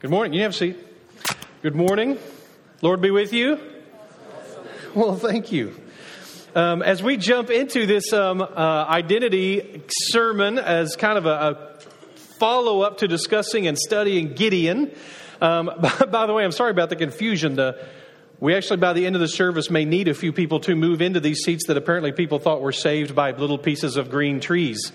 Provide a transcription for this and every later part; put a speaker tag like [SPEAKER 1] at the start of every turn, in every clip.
[SPEAKER 1] Good morning. You have a seat. Good morning. Lord be with you. Well, thank you. Um, as we jump into this um, uh, identity sermon as kind of a, a follow up to discussing and studying Gideon, um, by, by, the way, I'm sorry about the confusion. The, we actually, by the end of the service, may need a few people to move into these seats that apparently people thought were saved by little pieces of green trees.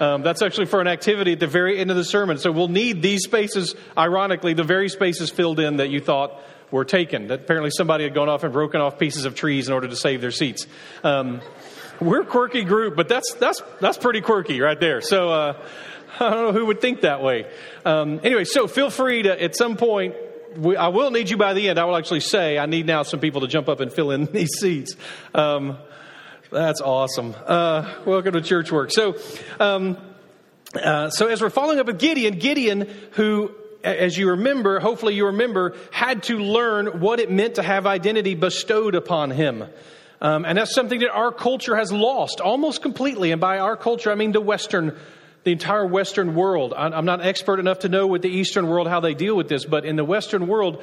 [SPEAKER 1] Um, that's actually for an activity at the very end of the sermon. So we'll need these spaces, ironically, the very spaces filled in that you thought were taken. That apparently somebody had gone off and broken off pieces of trees in order to save their seats. Um, we're a quirky group, but that's, that's, that's pretty quirky right there. So uh, I don't know who would think that way. Um, anyway, so feel free to, at some point, we, I will need you by the end. I will actually say I need now some people to jump up and fill in these seats. Um, that's awesome. Uh, welcome to church work. So, um, uh, so as we're following up with Gideon, Gideon, who, as you remember, hopefully you remember, had to learn what it meant to have identity bestowed upon him. Um, and that's something that our culture has lost almost completely. And by our culture, I mean the Western, the entire Western world. I'm not expert enough to know with the Eastern world how they deal with this, but in the Western world,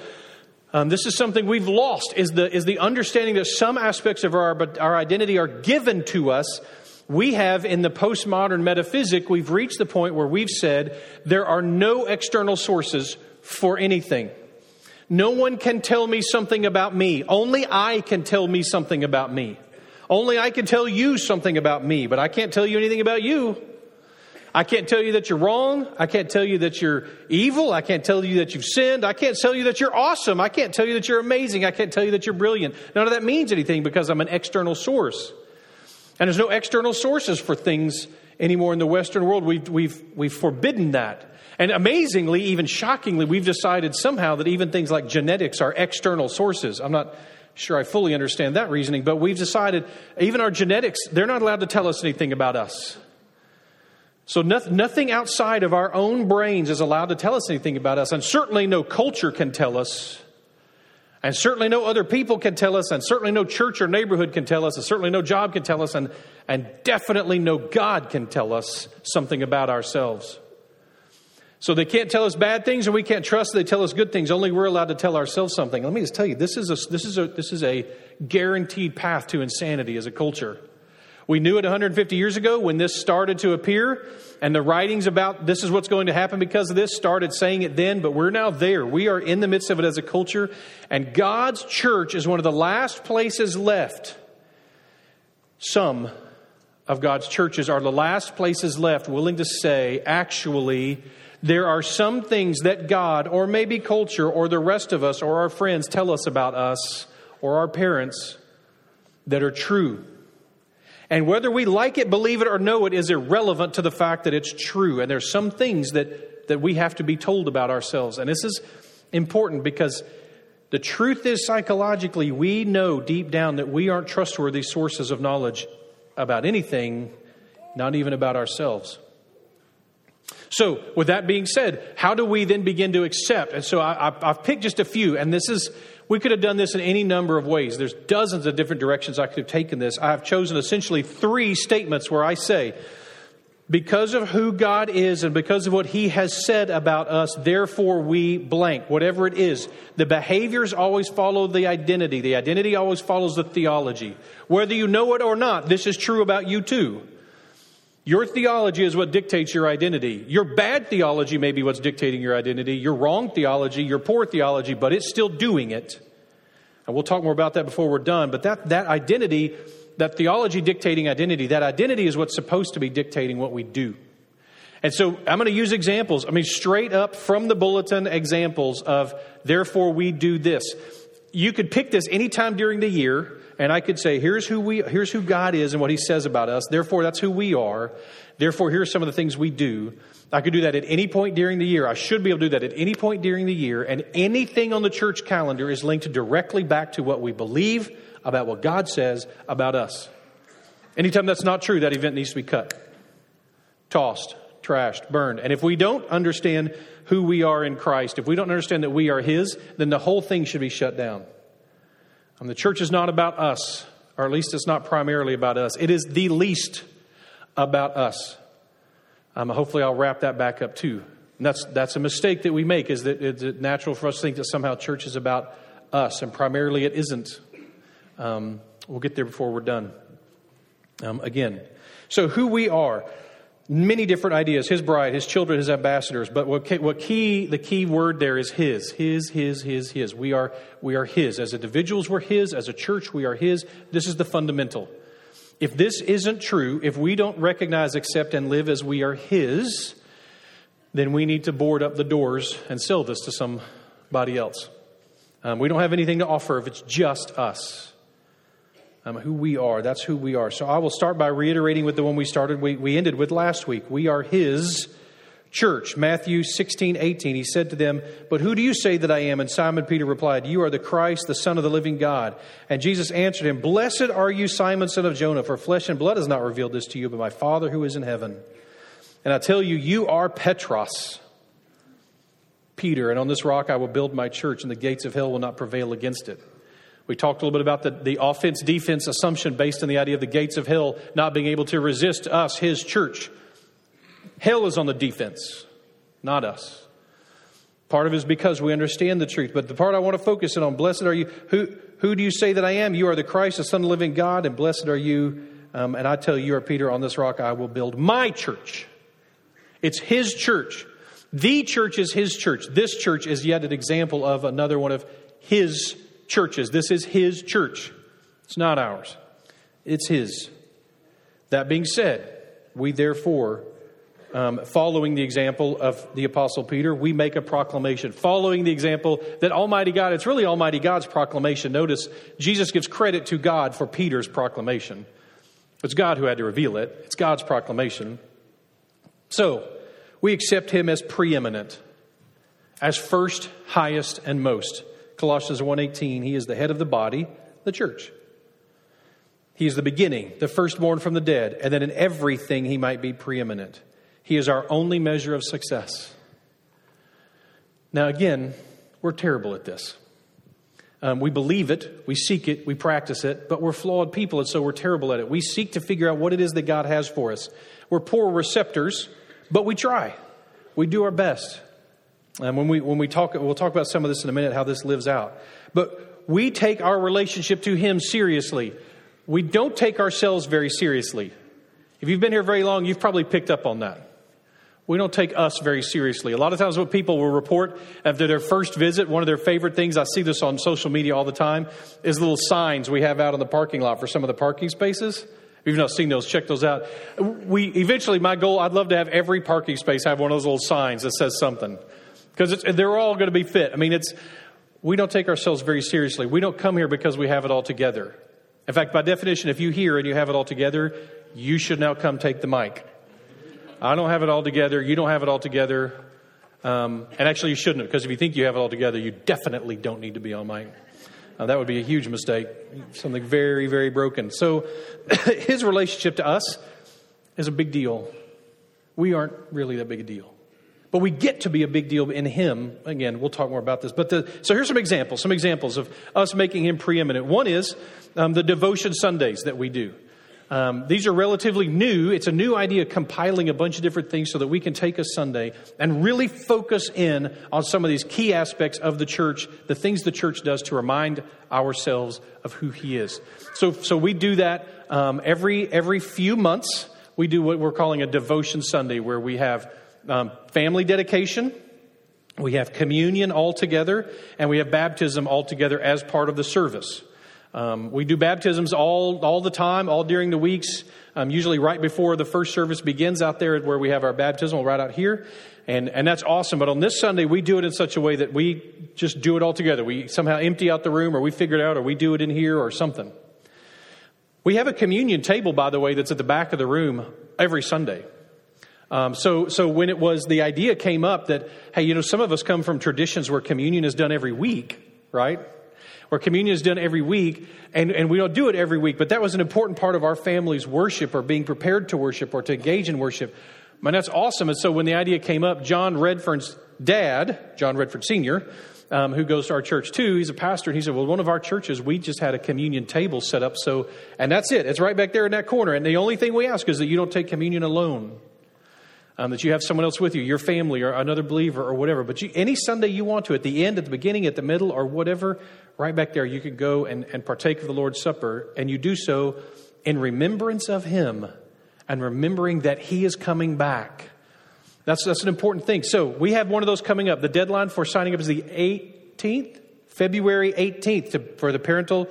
[SPEAKER 1] um, this is something we've lost is the, is the understanding that some aspects of our, our identity are given to us. We have, in the postmodern metaphysic, we've reached the point where we've said there are no external sources for anything. No one can tell me something about me. Only I can tell me something about me. Only I can tell you something about me, but I can't tell you anything about you. I can't tell you that you're wrong. I can't tell you that you're evil. I can't tell you that you've sinned. I can't tell you that you're awesome. I can't tell you that you're amazing. I can't tell you that you're brilliant. None of that means anything because I'm an external source. And there's no external sources for things anymore in the Western world. We've, we've, we've forbidden that. And amazingly, even shockingly, we've decided somehow that even things like genetics are external sources. I'm not sure I fully understand that reasoning, but we've decided even our genetics, they're not allowed to tell us anything about us. So nothing outside of our own brains is allowed to tell us anything about us, and certainly no culture can tell us, and certainly no other people can tell us, and certainly no church or neighborhood can tell us, and certainly no job can tell us, and, and definitely no God can tell us something about ourselves. So they can't tell us bad things, and we can't trust they tell us good things. Only we're allowed to tell ourselves something. Let me just tell you, this is a, this is a, this is a guaranteed path to insanity as a culture. We knew it 150 years ago when this started to appear, and the writings about this is what's going to happen because of this started saying it then, but we're now there. We are in the midst of it as a culture, and God's church is one of the last places left. Some of God's churches are the last places left willing to say, actually, there are some things that God, or maybe culture, or the rest of us, or our friends tell us about us, or our parents, that are true. And whether we like it, believe it, or know it is irrelevant to the fact that it's true. And there's some things that, that we have to be told about ourselves. And this is important because the truth is psychologically, we know deep down that we aren't trustworthy sources of knowledge about anything, not even about ourselves. So, with that being said, how do we then begin to accept? And so I, have picked just a few, and this is we could have done this in any number of ways. There's dozens of different directions I could have taken this. I have chosen essentially three statements where I say, because of who God is and because of what He has said about us, therefore we blank, whatever it is. The behaviors always follow the identity. The identity always follows the theology. Whether you know it or not, this is true about you too. Your theology is what dictates your identity. Your bad theology may be what's dictating your identity. Your wrong theology, your poor theology, but it's still doing it. And we'll talk more about that before we're done. But that, that identity, that theology dictating identity, that identity is what's supposed to be dictating what we do. And so I'm going to use examples. I mean, straight up from the bulletin examples of, therefore we do this. You could pick this anytime during the year and I could say, here's who we, here's who God is and what He says about us. Therefore, that's who we are. Therefore, here's some of the things we do. I could do that at any point during the year. I should be able to do that at any point during the year. And anything on the church calendar is linked directly back to what we believe about what God says about us. Anytime that's not true, that event needs to be cut, tossed, trashed, burned. And if we don't understand who we are in Christ, if we don't understand that we are His, then the whole thing should be shut down. The church is not about us, or at least it's not primarily about us. It is the least about us. Um, hopefully, I'll wrap that back up too And that's, that's a mistake that we make, is that it's natural for us to think that somehow church is about us, and primarily it isn't. Um, we'll get there before we're done. Um, again, so who we are, many different ideas. His bride, his children, his ambassadors. But what, what key, the key word there is his, his, his, his, his. We are, we are his. As individuals, we're his. As a church, we are his. This is the fundamental. If this isn't true, if we don't recognize, accept, and live as we are his, then we need to board up the doors and sell this to somebody else. Um, we don't have anything to offer if it's just us. Um, who we are, that's who we are. So I will start by reiterating with the one we started, we, we ended with last week. We are His church. Matthew 16, 18. He said to them, But who do you say that I am? And Simon Peter replied, You are the Christ, the Son of the living God. And Jesus answered him, Blessed are you, Simon, son of Jonah, for flesh and blood has not revealed this to you, but my Father who is in heaven. And I tell you, you are Petros, Peter, and on this rock I will build my church, and the gates of hell will not prevail against it. We talked a little bit about the, the offense defense assumption based on the idea of the gates of hell not being able to resist us, his church. Hell is on the defense, not us. Part of it is because we understand the truth. But the part I want to focus in on, blessed are you. Who, who do you say that I am? You are the Christ, the Son of the living God, and blessed are you. Um, and I tell you, you are Peter, on this rock I will build my church it's His church. The church is His church. This church is yet an example of another one of His churches. This is His church. It's not ours, it's His. That being said, we therefore, um, following the example of the Apostle Peter, we make a proclamation. Following the example that Almighty God, it's really Almighty God's proclamation. Notice Jesus gives credit to God for Peter's proclamation. It's God who had to reveal it, it's God's proclamation. So, we accept him as preeminent, as first, highest, and most. Colossians 1:18, he is the head of the body, the church. He is the beginning, the firstborn from the dead, and that in everything he might be preeminent. He is our only measure of success. Now, again, we're terrible at this. Um, we believe it, we seek it, we practice it, but we're flawed people, and so we're terrible at it. We seek to figure out what it is that God has for us. We're poor receptors but we try. We do our best. And when we, when we talk, we'll talk about some of this in a minute, how this lives out. But we take our relationship to Him seriously. We don't take ourselves very seriously. If you've been here very long, you've probably picked up on that. We don't take us very seriously. A lot of times, what people will report after their first visit, one of their favorite things, I see this on social media all the time, is little signs we have out in the parking lot for some of the parking spaces. If you've not seen those, check those out. We eventually, my goal, I'd love to have every parking space have one of those little signs that says something because they're all going to be fit. I mean, it's we don't take ourselves very seriously. We don't come here because we have it all together. In fact, by definition, if you hear and you have it all together, you should now come take the mic. I don't have it all together. You don't have it all together. Um, and actually, you shouldn't, because if you think you have it all together, you definitely don't need to be on mic. Uh, that would be a huge mistake, something very, very broken. So, his relationship to us is a big deal. We aren't really that big a deal. But we get to be a big deal in him. Again, we'll talk more about this. But the, so here's some examples, some examples of us making him preeminent. One is um, the devotion Sundays that we do. Um, these are relatively new. It's a new idea compiling a bunch of different things so that we can take a Sunday and really focus in on some of these key aspects of the church, the things the church does to remind ourselves of who He is. So, so we do that um, every every few months. We do what we're calling a devotion Sunday, where we have um, family dedication, we have communion all together, and we have baptism all together as part of the service. Um, we do baptisms all, all the time, all during the weeks, um, usually right before the first service begins out there where we have our baptismal right out here. And, and that's awesome. But on this Sunday, we do it in such a way that we just do it all together. We somehow empty out the room, or we figure it out, or we do it in here, or something. We have a communion table, by the way, that's at the back of the room every Sunday. Um, so, so when it was the idea came up that, hey, you know, some of us come from traditions where communion is done every week, right? where communion is done every week, and, and we don't do it every week, but that was an important part of our family's worship or being prepared to worship or to engage in worship. Man, that's awesome. And so when the idea came up, John Redford's dad, John Redford Sr., um, who goes to our church too, he's a pastor, and he said, Well, one of our churches, we just had a communion table set up, so, and that's it. It's right back there in that corner. And the only thing we ask is that you don't take communion alone. Um, that you have someone else with you, your family or another believer or whatever. But you, any Sunday you want to, at the end, at the beginning, at the middle, or whatever, right back there, you can go and, and partake of the Lord's Supper, and you do so in remembrance of Him and remembering that He is coming back. That's, that's an important thing. So we have one of those coming up. The deadline for signing up is the 18th, February 18th, to, for the parental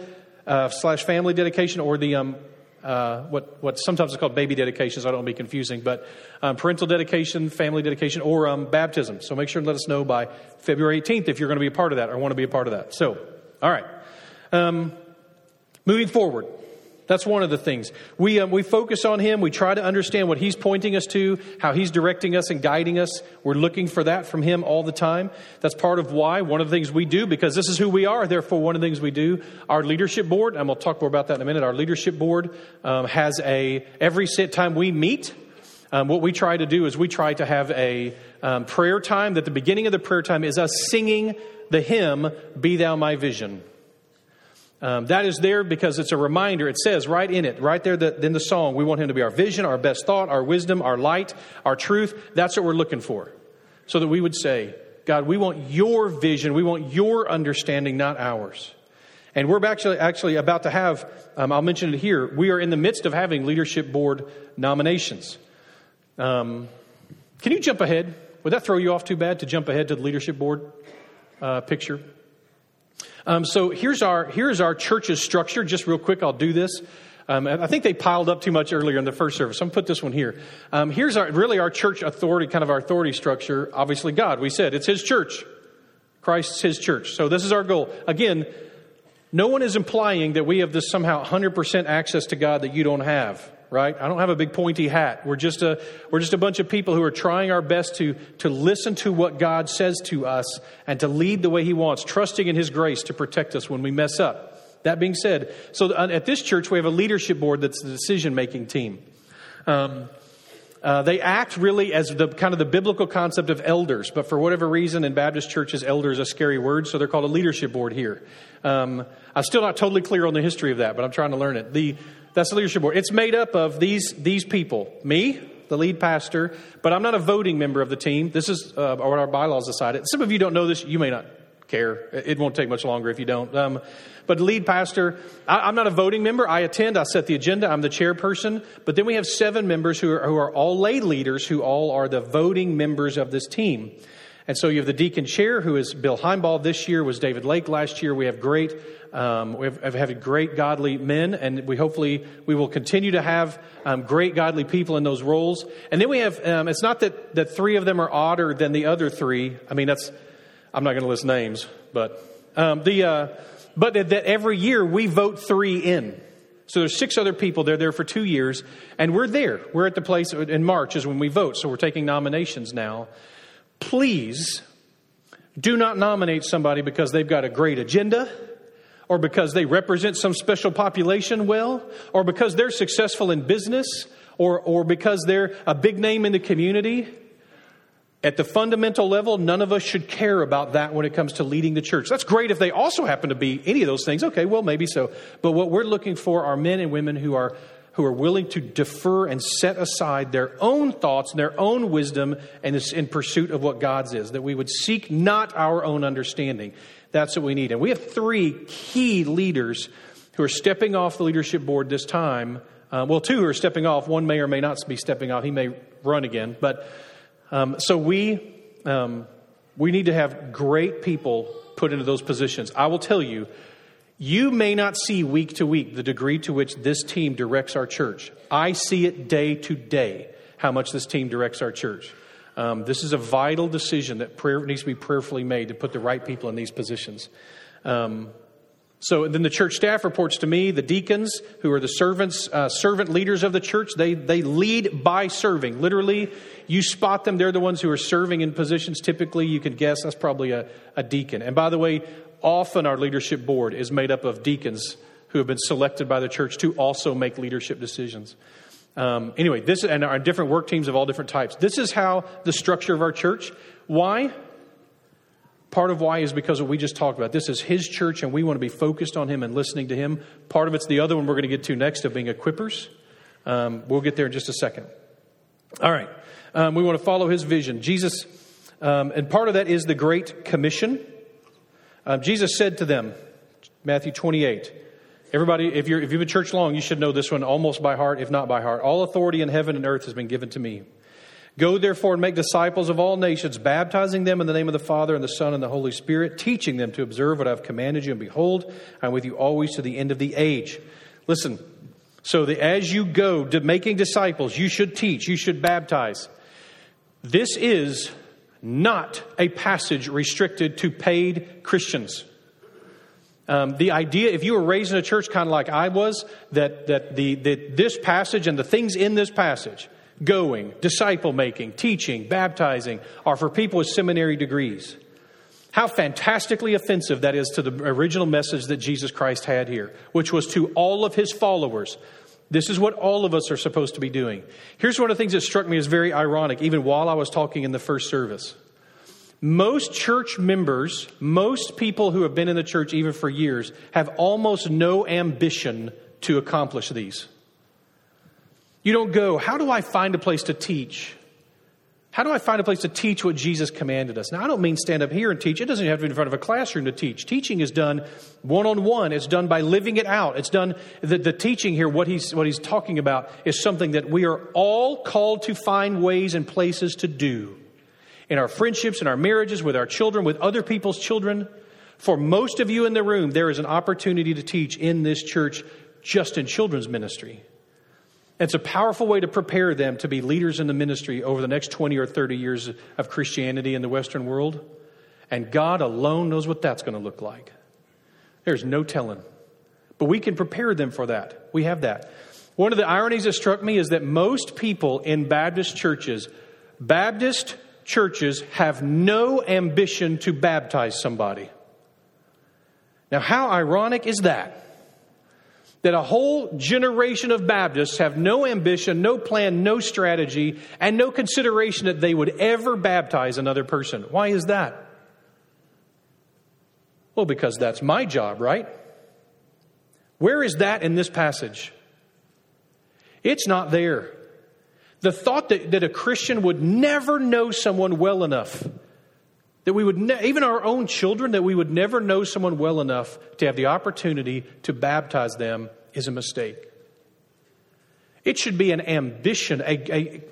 [SPEAKER 1] uh, slash family dedication or the um, uh, what, what sometimes is called baby dedications. I don't want to be confusing, but um, parental dedication, family dedication, or um, baptism. So make sure and let us know by February 18th if you're going to be a part of that or want to be a part of that. So, all right. Um, moving forward. That's one of the things. We, um, we focus on Him. We try to understand what He's pointing us to, how He's directing us and guiding us. We're looking for that from Him all the time. That's part of why, one of the things we do, because this is who we are, therefore, one of the things we do, our leadership board, and we'll talk more about that in a minute, our leadership board um, has a, every time we meet, um, what we try to do is we try to have a um, prayer time, that the beginning of the prayer time is us singing the hymn, Be Thou My Vision. Um, that is there because it's a reminder. It says right in it, right there the, in the song, we want Him to be our vision, our best thought, our wisdom, our light, our truth. That's what we're looking for. So that we would say, God, we want your vision, we want your understanding, not ours. And we're actually, actually about to have, um, I'll mention it here, we are in the midst of having leadership board nominations. Um, can you jump ahead? Would that throw you off too bad to jump ahead to the leadership board uh, picture? Um, so here's our, here's our church's structure. Just real quick, I'll do this. Um, I think they piled up too much earlier in the first service. I'm going to put this one here. Um, here's our, really our church authority, kind of our authority structure. Obviously, God. We said it's His church. Christ's His church. So this is our goal. Again, no one is implying that we have this somehow 100% access to God that you don't have right? I don't have a big pointy hat. We're just a, we're just a bunch of people who are trying our best to, to listen to what God says to us and to lead the way He wants, trusting in His grace to protect us when we mess up. That being said, so at this church, we have a leadership board that's the decision making team. Um, uh, they act really as the kind of the biblical concept of elders, but for whatever reason, in Baptist churches, elder is a scary word, so they're called a leadership board here. Um, I'm still not totally clear on the history of that, but I'm trying to learn it. The that's the leadership board. It's made up of these, these people me, the lead pastor, but I'm not a voting member of the team. This is uh, what our bylaws decided. Some of you don't know this. You may not care. It won't take much longer if you don't. Um, but lead pastor, I, am not a voting member. I attend, I set the agenda, I'm the chairperson. But then we have seven members who are, who are all lay leaders, who all are the voting members of this team. And so you have the deacon chair, who is Bill Heimball this year, was David Lake last year. We have great um, we have, have, had great godly men, and we hopefully we will continue to have um, great godly people in those roles. And then we have um, it's not that that three of them are odder than the other three. I mean that's I'm not going to list names, but um, the uh, but that every year we vote three in. So there's six other people. They're there for two years, and we're there. We're at the place in March is when we vote. So we're taking nominations now. Please do not nominate somebody because they've got a great agenda or because they represent some special population well, or because they're successful in business, or, or because they're a big name in the community. At the fundamental level, none of us should care about that when it comes to leading the church. That's great if they also happen to be any of those things. Okay, well, maybe so. But what we're looking for are men and women who are who are willing to defer and set aside their own thoughts and their own wisdom and in pursuit of what God's is, that we would seek not our own understanding. That's what we need. And we have three key leaders who are stepping off the leadership board this time. Uh, well, two are stepping off. One may or may not be stepping off. He may run again. But um, so we um, we need to have great people put into those positions. I will tell you, you may not see week to week the degree to which this team directs our church. I see it day to day how much this team directs our church. Um, this is a vital decision that prayer needs to be prayerfully made to put the right people in these positions. Um, so then the church staff reports to me, the deacons, who are the servants, uh, servant leaders of the church, they, they lead by serving. Literally, you spot them, they're the ones who are serving in positions. Typically, you can guess that's probably a, a deacon. And by the way, often our leadership board is made up of deacons who have been selected by the church to also make leadership decisions. Um, anyway, this and our different work teams of all different types. This is how the structure of our church. Why? Part of why is because of what we just talked about. This is His church, and we want to be focused on Him and listening to Him. Part of it's the other one we're going to get to next of being equippers. Um, we'll get there in just a second. All right. Um, we want to follow his vision. Jesus, um, and part of that is the Great Commission. Um, Jesus said to them, Matthew 28. Everybody, if, you're, if you've been church long, you should know this one almost by heart, if not by heart. All authority in heaven and earth has been given to me. Go therefore and make disciples of all nations, baptizing them in the name of the Father and the Son and the Holy Spirit, teaching them to observe what I've commanded you. And behold, I'm with you always to the end of the age. Listen, so that as you go to making disciples, you should teach, you should baptize. This is not a passage restricted to paid Christians. Um, the idea, if you were raised in a church kind of like I was, that, that the, that this passage and the things in this passage going, disciple making, teaching, baptizing are for people with seminary degrees. How fantastically offensive that is to the original message that Jesus Christ had here, which was to all of his followers. This is what all of us are supposed to be doing. Here's one of the things that struck me as very ironic, even while I was talking in the first service. Most church members, most people who have been in the church even for years, have almost no ambition to accomplish these. You don't go, how do I find a place to teach? How do I find a place to teach what Jesus commanded us? Now, I don't mean stand up here and teach. It doesn't have to be in front of a classroom to teach. Teaching is done one on one. It's done by living it out. It's done, the, the teaching here, what he's, what he's talking about, is something that we are all called to find ways and places to do. In our friendships, in our marriages, with our children, with other people's children. For most of you in the room, there is an opportunity to teach in this church just in children's ministry. It's a powerful way to prepare them to be leaders in the ministry over the next 20 or 30 years of Christianity in the Western world. And God alone knows what that's going to look like. There's no telling. But we can prepare them for that. We have that. One of the ironies that struck me is that most people in Baptist churches, Baptist churches, have no ambition to baptize somebody. Now, how ironic is that? that a whole generation of Baptists have no ambition, no plan, no strategy, and no consideration that they would ever baptize another person. Why is that? Well, because that's my job, right? Where is that in this passage? It's not there. The thought that, that a Christian would never know someone well enough, that we would, ne- even our own children, that we would never know someone well enough to have the opportunity to baptize them is a mistake. It should be an ambition, a, a,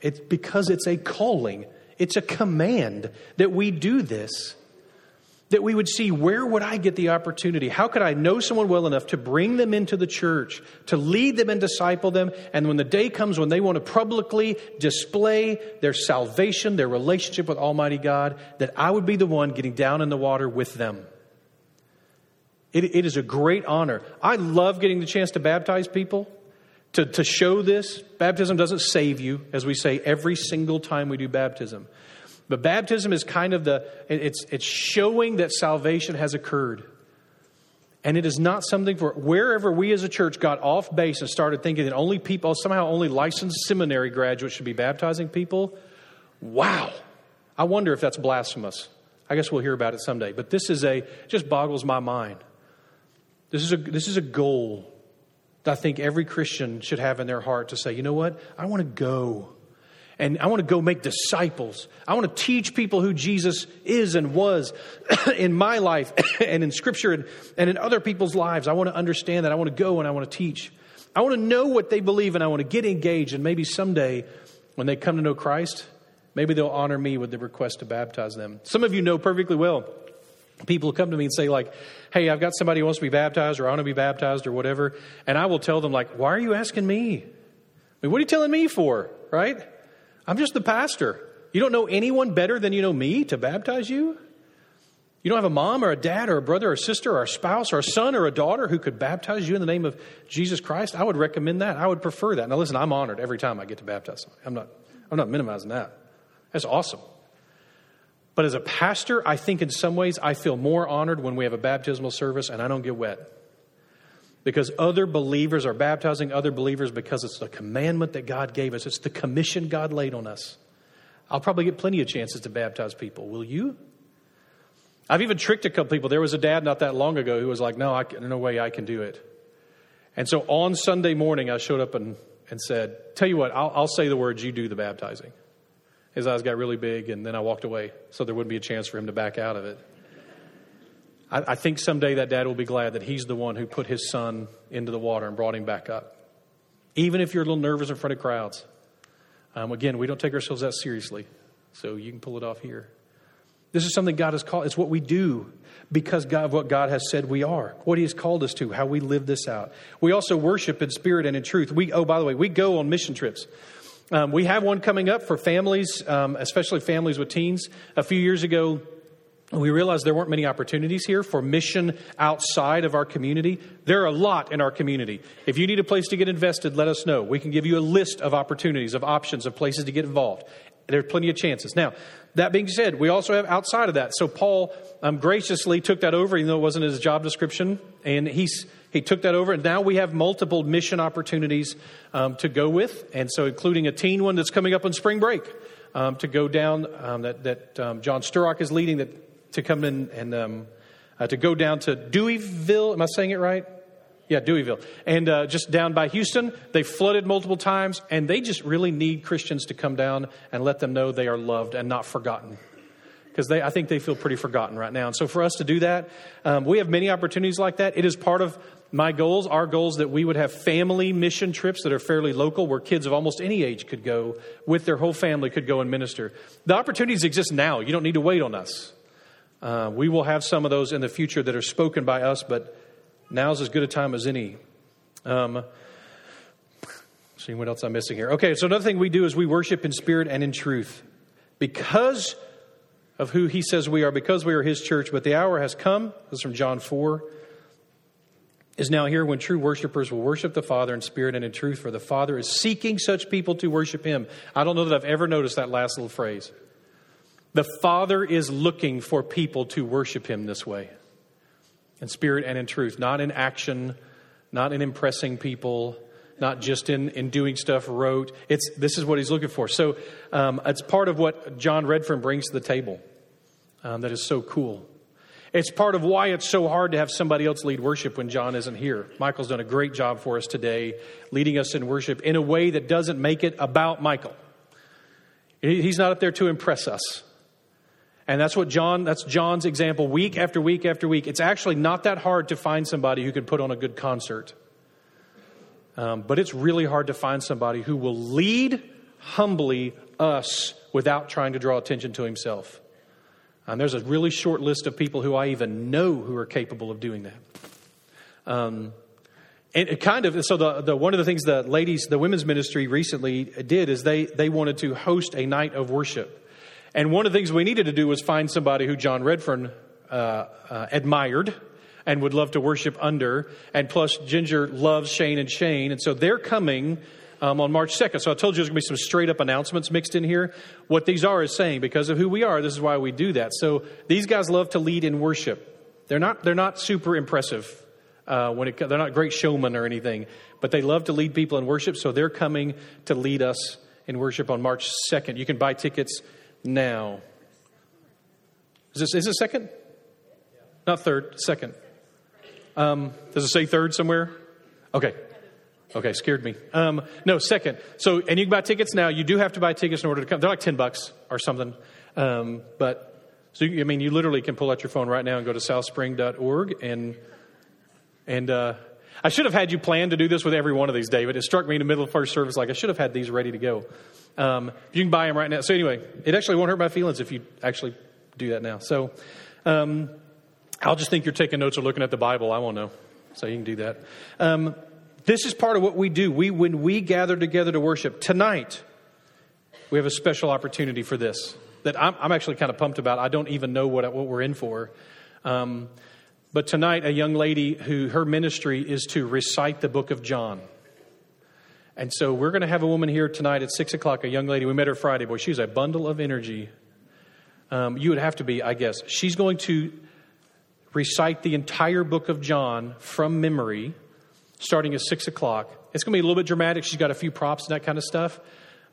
[SPEAKER 1] it's because it's a calling, it's a command that we do this. That we would see where would I get the opportunity? How could I know someone well enough to bring them into the church, to lead them and disciple them? And when the day comes when they want to publicly display their salvation, their relationship with Almighty God, that I would be the one getting down in the water with them. It, it is a great honor. I love getting the chance to baptize people, to, to show this. Baptism doesn't save you, as we say every single time we do baptism. But baptism is kind of the, it's, it's showing that salvation has occurred. And it is not something for wherever we as a church got off base and started thinking that only people, somehow only licensed seminary graduates should be baptizing people. Wow. I wonder if that's blasphemous. I guess we'll hear about it someday. But this is a, just boggles my mind. This is a, this is a goal that I think every Christian should have in their heart to say, you know what? I want to go. And I want to go make disciples. I want to teach people who Jesus is and was in my life and in Scripture and, and in other people's lives. I want to understand that. I want to go and I want to teach. I want to know what they believe and I want to get engaged. And maybe someday, when they come to know Christ, maybe they'll honor me with the request to baptize them. Some of you know perfectly well people come to me and say like hey i've got somebody who wants to be baptized or i want to be baptized or whatever and i will tell them like why are you asking me i mean what are you telling me for right i'm just the pastor. You don't know anyone better than you know me to baptize you? You don't have a mom or a dad or a brother or a sister or a spouse or a son or a daughter who could baptize you in the name of jesus christ? I would recommend that. I would prefer that. Now listen i'm honored every time i get to baptize somebody. I'm not i'm not minimizing that. That's awesome. But as a pastor, I think in some ways I feel more honored when we have a baptismal service and I don't get wet. Because other believers are baptizing other believers because it's the commandment that God gave us, it's the commission God laid on us. I'll probably get plenty of chances to baptize people. Will you? I've even tricked a couple people. There was a dad not that long ago who was like, No, I, can, no way I can do it. And so on Sunday morning, I showed up and and said, Tell you what, I'll, I'll say the words, you do the baptizing. His eyes got really big, and then I walked away, so there wouldn't be a chance for him to back out of it. I, I think someday that dad will be glad that he's the one who put his son into the water and brought him back up. Even if you're a little nervous in front of crowds. Um, again, we don't take ourselves that seriously, so you can pull it off here. This is something God has called. It's what we do because of what God has said we are, what He has called us to, how we live this out. We also worship in spirit and in truth. We, oh, by the way, we go on mission trips. Um, we have one coming up for families, um, especially families with teens. A few years ago, we realized there weren't many opportunities here for mission outside of our community. There are a lot in our community. If you need a place to get invested, let us know. We can give you a list of opportunities, of options, of places to get involved. There are plenty of chances. Now, that being said, we also have outside of that. So Paul um, graciously took that over, even though it wasn't his job description, and he's he took that over, and now we have multiple mission opportunities um, to go with, and so including a teen one that's coming up on spring break um, to go down um, that that um, John Sturrock is leading that to come in and um, uh, to go down to Deweyville. Am I saying it right? Yeah, Deweyville. And uh, just down by Houston, they flooded multiple times, and they just really need Christians to come down and let them know they are loved and not forgotten. Because I think they feel pretty forgotten right now. And so for us to do that, um, we have many opportunities like that. It is part of my goals, our goals, that we would have family mission trips that are fairly local where kids of almost any age could go with their whole family could go and minister. The opportunities exist now. You don't need to wait on us. Uh, we will have some of those in the future that are spoken by us, but now's as good a time as any. Um, see what else I'm missing here. Okay, so another thing we do is we worship in spirit and in truth. Because of who he says we are, because we are his church, but the hour has come, this is from John 4, is now here when true worshipers will worship the Father in spirit and in truth, for the Father is seeking such people to worship him. I don't know that I've ever noticed that last little phrase. The Father is looking for people to worship Him this way in spirit and in truth, not in action, not in impressing people, not just in, in doing stuff rote. It's, this is what He's looking for. So um, it's part of what John Redfern brings to the table um, that is so cool. It's part of why it's so hard to have somebody else lead worship when John isn't here. Michael's done a great job for us today, leading us in worship in a way that doesn't make it about Michael. He's not up there to impress us. And that's what John, that's John's example week after week after week. It's actually not that hard to find somebody who can put on a good concert. Um, but it's really hard to find somebody who will lead humbly us without trying to draw attention to himself. And there's a really short list of people who I even know who are capable of doing that. Um, and it kind of so the, the one of the things the ladies the women's ministry recently did is they they wanted to host a night of worship and one of the things we needed to do was find somebody who John Redfern uh, uh, admired and would love to worship under. And plus, Ginger loves Shane and Shane. And so they're coming um, on March 2nd. So I told you there's going to be some straight up announcements mixed in here. What these are is saying, because of who we are, this is why we do that. So these guys love to lead in worship. They're not, they're not super impressive. Uh, when it, they're not great showmen or anything, but they love to lead people in worship. So they're coming to lead us in worship on March 2nd. You can buy tickets now. Is this is it second? Not third, second. Um, does it say third somewhere? Okay. Okay, scared me. Um, no, second. So, and you can buy tickets now. You do have to buy tickets in order to come. They're like 10 bucks or something. Um, but, so, you, I mean, you literally can pull out your phone right now and go to southspring.org and, and, uh, I should have had you plan to do this with every one of these, David. It struck me in the middle of first service like I should have had these ready to go. Um, you can buy them right now. So anyway, it actually won't hurt my feelings if you actually do that now. So um, I'll just think you're taking notes or looking at the Bible. I won't know. So you can do that. Um, this is part of what we do. We when we gather together to worship tonight, we have a special opportunity for this that I'm, I'm actually kind of pumped about. I don't even know what what we're in for. Um, but tonight, a young lady who her ministry is to recite the book of John. And so we're going to have a woman here tonight at 6 o'clock, a young lady. We met her Friday. Boy, she's a bundle of energy. Um, you would have to be, I guess. She's going to recite the entire book of John from memory, starting at 6 o'clock. It's going to be a little bit dramatic. She's got a few props and that kind of stuff.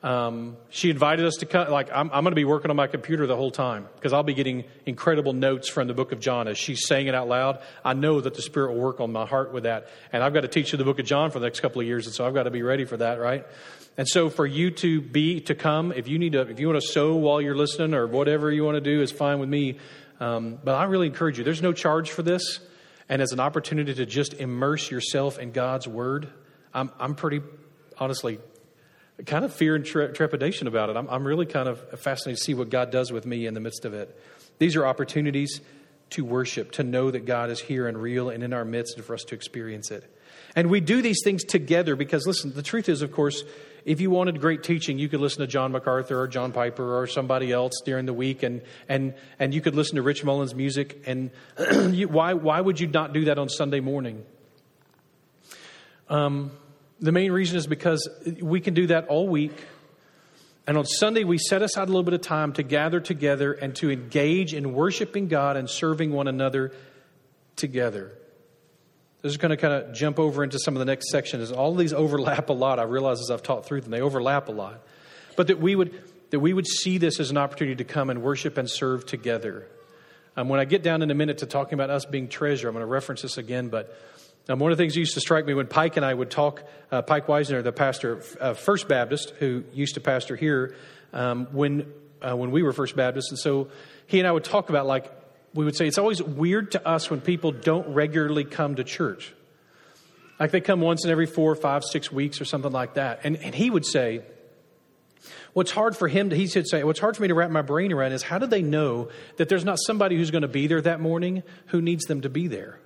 [SPEAKER 1] Um, she invited us to come. Like, I'm, I'm going to be working on my computer the whole time because I'll be getting incredible notes from the book of John as she's saying it out loud. I know that the Spirit will work on my heart with that. And I've got to teach you the book of John for the next couple of years. And so I've got to be ready for that, right? And so for you to be, to come, if you need to, if you want to sew while you're listening or whatever you want to do is fine with me. Um, but I really encourage you. There's no charge for this. And as an opportunity to just immerse yourself in God's word, I'm, I'm pretty, honestly, kind of fear and tre- trepidation about it. I'm, I'm really kind of fascinated to see what God does with me in the midst of it. These are opportunities to worship, to know that God is here and real and in our midst, and for us to experience it. And we do these things together because, listen, the truth is, of course, if you wanted great teaching, you could listen to John MacArthur or John Piper or somebody else during the week, and, and, and you could listen to Rich Mullins' music. And you, why, why would you not do that on Sunday morning? Um, the main reason is because we can do that all week. And on Sunday, we set aside a little bit of time to gather together and to engage in worshiping God and serving one another together. This is going to kind of jump over into some of the next section. As all these overlap a lot, I realize as I've taught through them, they overlap a lot. But that we would that we would see this as an opportunity to come and worship and serve together. Um, when I get down in a minute to talking about us being treasure, I'm going to reference this again. But um, one of the things that used to strike me when Pike and I would talk, uh, Pike Weisner, the pastor of First Baptist, who used to pastor here, um, when uh, when we were First Baptist, and so he and I would talk about like we would say it's always weird to us when people don't regularly come to church. Like they come once in every four, five, six weeks or something like that. And, and he would say, What's hard for him to, he should say, what's hard for me to wrap my brain around is how do they know that there's not somebody who's going to be there that morning who needs them to be there?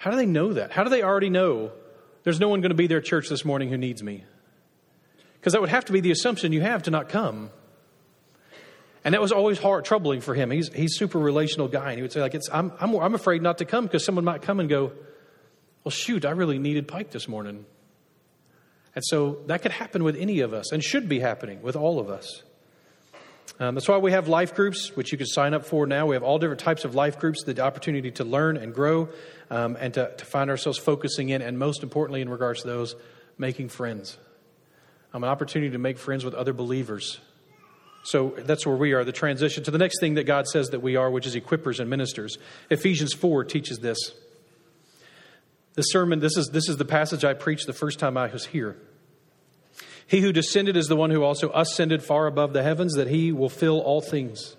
[SPEAKER 1] How do they know that? How do they already know there's no one going to be at church this morning who needs me? Because that would have to be the assumption you have to not come. And that was always hard, troubling for him. He's he's super relational guy, and he would say like, "It's I'm I'm, I'm afraid not to come because someone might come and go, well, shoot, I really needed Pike this morning." And so that could happen with any of us, and should be happening with all of us. Um, that's why we have life groups, which you can sign up for now. We have all different types of life groups, the opportunity to learn and grow, um, and to, to find ourselves focusing in, and most importantly, in regards to those, making friends. Um, an opportunity to make friends with other believers so that's where we are, the transition to the next thing that God says that we are, which is equippers and ministers. Ephesians 4 teaches this. The sermon, this is, this is the passage I preached the first time I was here. He who descended is the one who also ascended far above the heavens, that he will fill all things.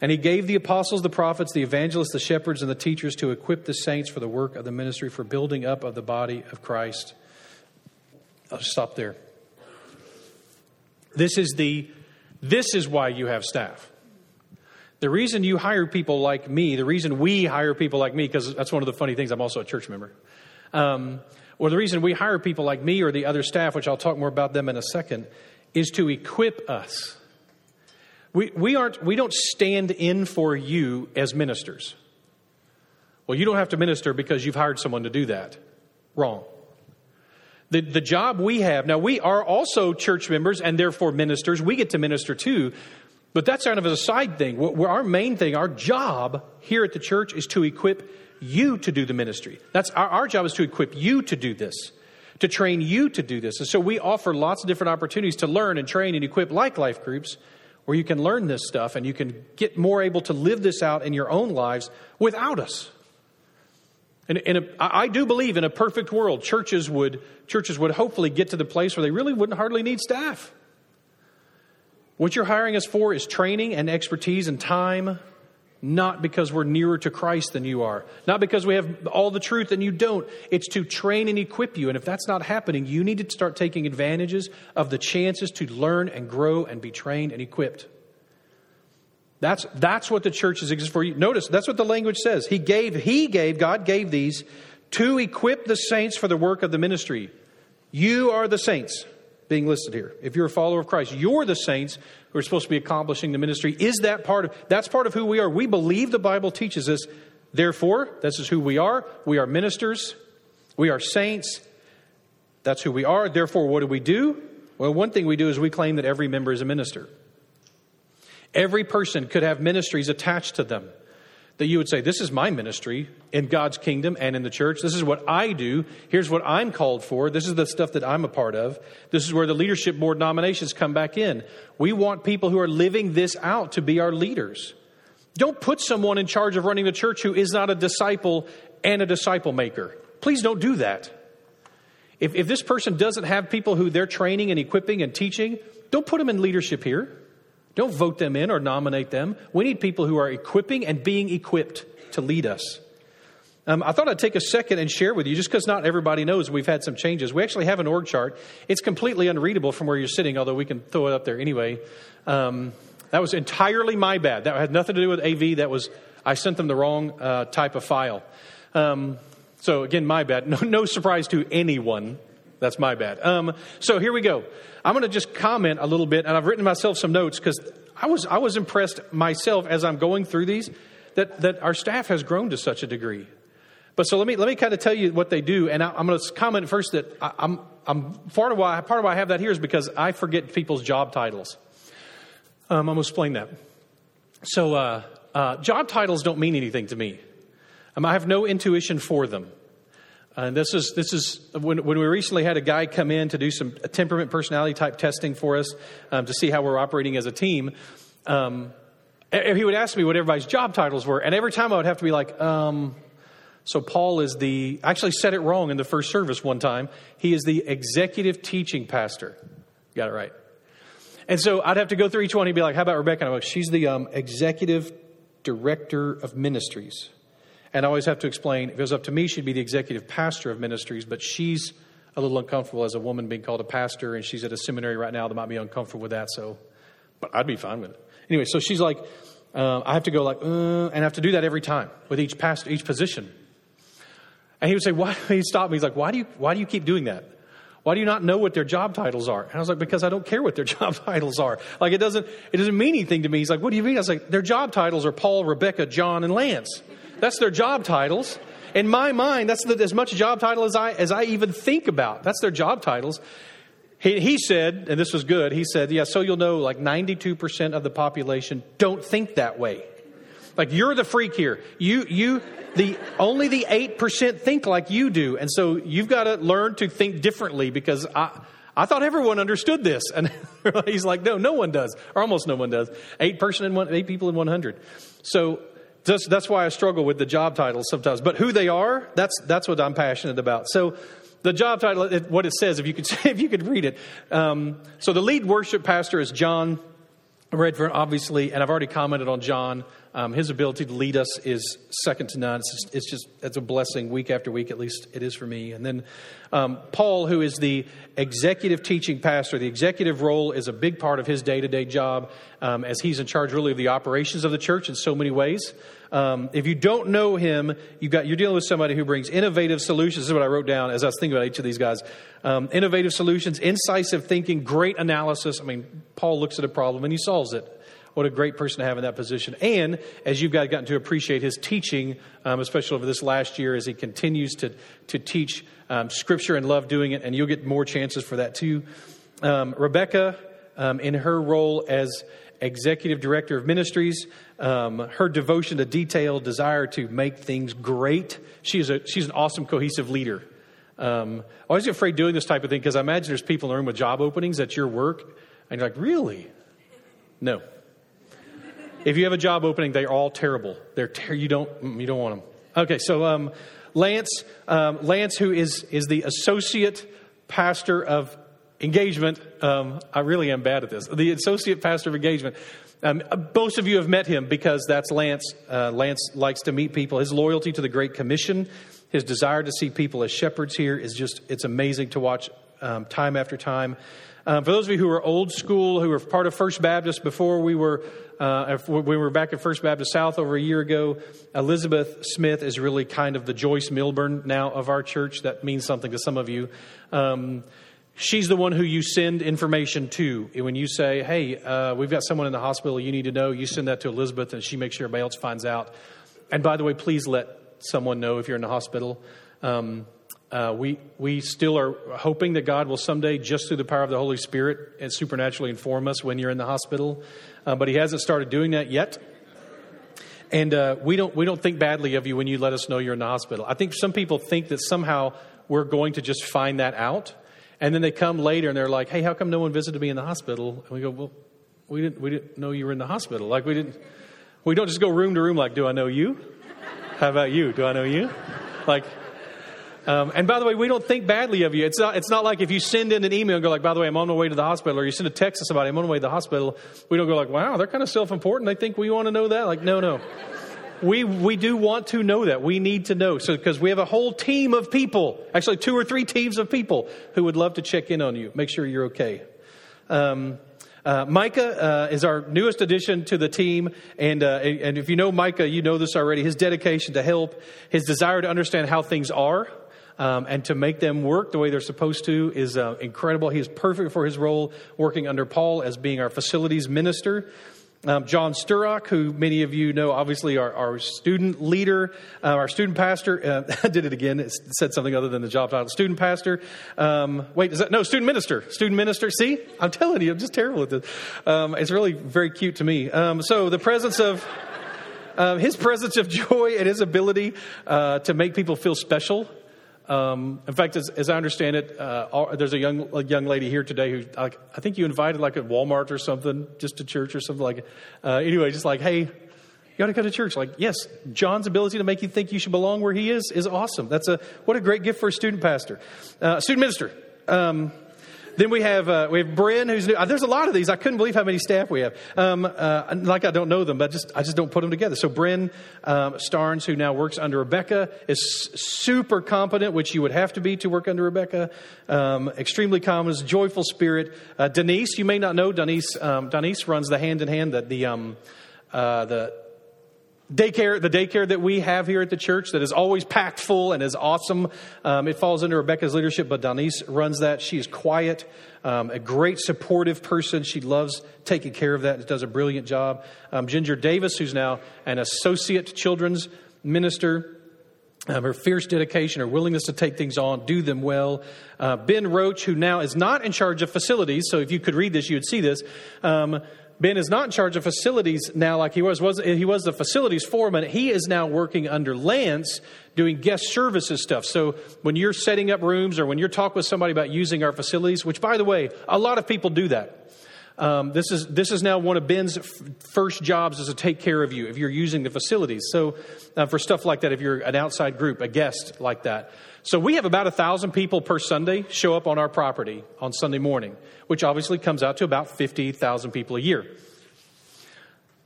[SPEAKER 1] And he gave the apostles, the prophets, the evangelists, the shepherds, and the teachers to equip the saints for the work of the ministry, for building up of the body of Christ. I'll stop there. This is the this is why you have staff. The reason you hire people like me, the reason we hire people like me, because that's one of the funny things, I'm also a church member. Um, or the reason we hire people like me or the other staff, which I'll talk more about them in a second, is to equip us. We, we, aren't, we don't stand in for you as ministers. Well, you don't have to minister because you've hired someone to do that. Wrong. The, the job we have, now we are also church members and therefore ministers. We get to minister too, but that's kind of a side thing. What, our main thing, our job here at the church is to equip you to do the ministry. That's our, our job is to equip you to do this, to train you to do this. And so we offer lots of different opportunities to learn and train and equip like life groups where you can learn this stuff and you can get more able to live this out in your own lives without us. And, and a, I do believe in a perfect world, churches would, churches would hopefully get to the place where they really wouldn't hardly need staff. What you're hiring us for is training and expertise and time, not because we're nearer to Christ than you are, not because we have all the truth and you don't. It's to train and equip you. And if that's not happening, you need to start taking advantages of the chances to learn and grow and be trained and equipped. That's, that's what the church is exists for. You. Notice, that's what the language says. He gave, He gave, God gave these to equip the saints for the work of the ministry. You are the saints being listed here. If you're a follower of Christ, you're the saints who are supposed to be accomplishing the ministry. Is that part of, that's part of who we are. We believe the Bible teaches us. Therefore, this is who we are. We are ministers. We are saints. That's who we are. Therefore, what do we do? Well, one thing we do is we claim that every member is a minister. Every person could have ministries attached to them. That you would say, This is my ministry in God's kingdom and in the church. This is what I do. Here's what I'm called for. This is the stuff that I'm a part of. This is where the leadership board nominations come back in. We want people who are living this out to be our leaders. Don't put someone in charge of running the church who is not a disciple and a disciple maker. Please don't do that. If, if this person doesn't have people who they're training and equipping and teaching, don't put them in leadership here. Don't vote them in or nominate them. We need people who are equipping and being equipped to lead us. Um, I thought I'd take a second and share with you, just because not everybody knows we've had some changes. We actually have an org chart. It's completely unreadable from where you're sitting, although we can throw it up there anyway. Um, that was entirely my bad. That had nothing to do with AV. That was I sent them the wrong uh, type of file. Um, so again, my bad. No, no surprise to anyone. That's my bad. Um, so here we go. I'm going to just comment a little bit, and I've written myself some notes because I was I was impressed myself as I'm going through these that that our staff has grown to such a degree. But so let me let me kind of tell you what they do, and I, am going to comment first that I, I'm I'm part of why part of why I have that here is because I forget people's job titles. Um, I'm going to explain that. So uh, uh, job titles don't mean anything to me. Um, I have no intuition for them. And this is this is when, when we recently had a guy come in to do some temperament personality type testing for us um, to see how we're operating as a team. Um, he would ask me what everybody's job titles were, and every time I would have to be like, um, "So Paul is the." I actually said it wrong in the first service one time. He is the executive teaching pastor. Got it right. And so I'd have to go through each one. He'd be like, "How about Rebecca?" And I'm like, "She's the um, executive director of ministries." And I always have to explain if it was up to me, she'd be the executive pastor of ministries, but she's a little uncomfortable as a woman being called a pastor, and she's at a seminary right now that might be uncomfortable with that. So, but I'd be fine with it. Anyway, so she's like, uh, I have to go like, uh, and I have to do that every time with each pastor, each position. And he would say, why? He'd stop me. He's like, why do you, why do you keep doing that? Why do you not know what their job titles are? And I was like, because I don't care what their job titles are. Like it doesn't, it doesn't mean anything to me. He's like, what do you mean? I was like, their job titles are Paul, Rebecca, John, and Lance. That's their job titles. In my mind, that's the, as much job title as I, as I even think about. That's their job titles. He, he said, and this was good, he said, yeah, so you'll know like 92% of the population don't think that way. Like you're the freak here. You, you, the, only the 8% think like you do. And so you've got to learn to think differently because I, I thought everyone understood this. And he's like, no, no one does, or almost no one does. Eight person in one, eight people in 100. So that's, that's why I struggle with the job titles sometimes. But who they are, that's, that's what I'm passionate about. So the job title, what it says, if you could, if you could read it. Um, so the lead worship pastor is John Redfern, obviously, and I've already commented on John. Um, his ability to lead us is second to none. It's just, it's just, it's a blessing week after week, at least it is for me. And then um, Paul, who is the executive teaching pastor, the executive role is a big part of his day to day job um, as he's in charge really of the operations of the church in so many ways. Um, if you don't know him, you've got, you're dealing with somebody who brings innovative solutions. This is what I wrote down as I was thinking about each of these guys. Um, innovative solutions, incisive thinking, great analysis. I mean, Paul looks at a problem and he solves it. What a great person to have in that position. And as you've gotten to appreciate his teaching, um, especially over this last year, as he continues to, to teach um, Scripture and love doing it, and you'll get more chances for that too. Um, Rebecca, um, in her role as executive director of ministries, um, her devotion to detail, desire to make things great. She is a, she's an awesome, cohesive leader. Um, I always afraid doing this type of thing because I imagine there's people in the room with job openings at your work, and you're like, really? No. If you have a job opening, they're all terrible. They're ter- you don't you don't want them. Okay, so um, Lance, um, Lance, who is is the associate pastor of engagement. Um, I really am bad at this. The associate pastor of engagement. Um, most of you have met him because that's Lance. Uh, Lance likes to meet people. His loyalty to the Great Commission, his desire to see people as shepherds here is just, it's amazing to watch um, time after time. Um, for those of you who are old school, who were part of First Baptist before we were uh, we were back at First Baptist South over a year ago. Elizabeth Smith is really kind of the Joyce Milburn now of our church. That means something to some of you. Um, she's the one who you send information to. When you say, hey, uh, we've got someone in the hospital you need to know, you send that to Elizabeth and she makes sure everybody else finds out. And by the way, please let someone know if you're in the hospital. Um, uh, we, we still are hoping that God will someday, just through the power of the Holy Spirit, and supernaturally inform us when you're in the hospital. Uh, but He hasn't started doing that yet. And uh, we, don't, we don't think badly of you when you let us know you're in the hospital. I think some people think that somehow we're going to just find that out. And then they come later and they're like, hey, how come no one visited me in the hospital? And we go, well, we didn't, we didn't know you were in the hospital. Like, we didn't, we don't just go room to room like, do I know you? How about you? Do I know you? Like, um, and by the way, we don't think badly of you. It's not, it's not like if you send in an email and go like, by the way, I'm on my way to the hospital, or you send a text to somebody, I'm on my way to the hospital. We don't go like, wow, they're kind of self-important. They think we want to know that. Like, no, no. We, we do want to know that. We need to know. So, because we have a whole team of people, actually two or three teams of people who would love to check in on you, make sure you're okay. Um, uh, Micah uh, is our newest addition to the team, and uh, and if you know Micah, you know this already. His dedication to help, his desire to understand how things are, um, and to make them work the way they're supposed to is uh, incredible. He is perfect for his role working under Paul as being our facilities minister. Um, John Sturrock, who many of you know, obviously our, our student leader, uh, our student pastor. Uh, did it again. It said something other than the job title. Student pastor. Um, wait, is that no student minister? Student minister. See, I'm telling you, I'm just terrible at this. Um, it's really very cute to me. Um, so the presence of uh, his presence of joy and his ability uh, to make people feel special um, in fact, as, as, I understand it, uh, all, there's a young a young lady here today who like, I think you invited like at Walmart or something, just to church or something like. Uh, anyway, just like, hey, you got to go to church. Like, yes, John's ability to make you think you should belong where he is is awesome. That's a what a great gift for a student pastor, uh, student minister. Um, then we have uh, we have Bryn, who's new. Uh, there's a lot of these. I couldn't believe how many staff we have. Um, uh, like I don't know them, but just I just don't put them together. So Bryn um, Starnes, who now works under Rebecca, is super competent, which you would have to be to work under Rebecca. Um, extremely calm, joyful spirit. Uh, Denise, you may not know Denise. Um, Denise runs the hand in hand that the um, uh, the daycare, the daycare that we have here at the church that is always packed full and is awesome. Um, it falls under Rebecca's leadership, but Denise runs that. She is quiet, um, a great supportive person. She loves taking care of that and does a brilliant job. Um, Ginger Davis, who's now an associate children's minister. Um, her fierce dedication, her willingness to take things on, do them well. Uh, ben Roach, who now is not in charge of facilities, so if you could read this, you would see this. Ben is not in charge of facilities now like he was. was. He was the facilities foreman. He is now working under Lance doing guest services stuff. So when you're setting up rooms or when you're talking with somebody about using our facilities, which by the way, a lot of people do that. Um, this is this is now one of Ben's f- first jobs is to take care of you if you're using the facilities. So uh, for stuff like that, if you're an outside group, a guest like that. So we have about a thousand people per Sunday show up on our property on Sunday morning, which obviously comes out to about fifty thousand people a year.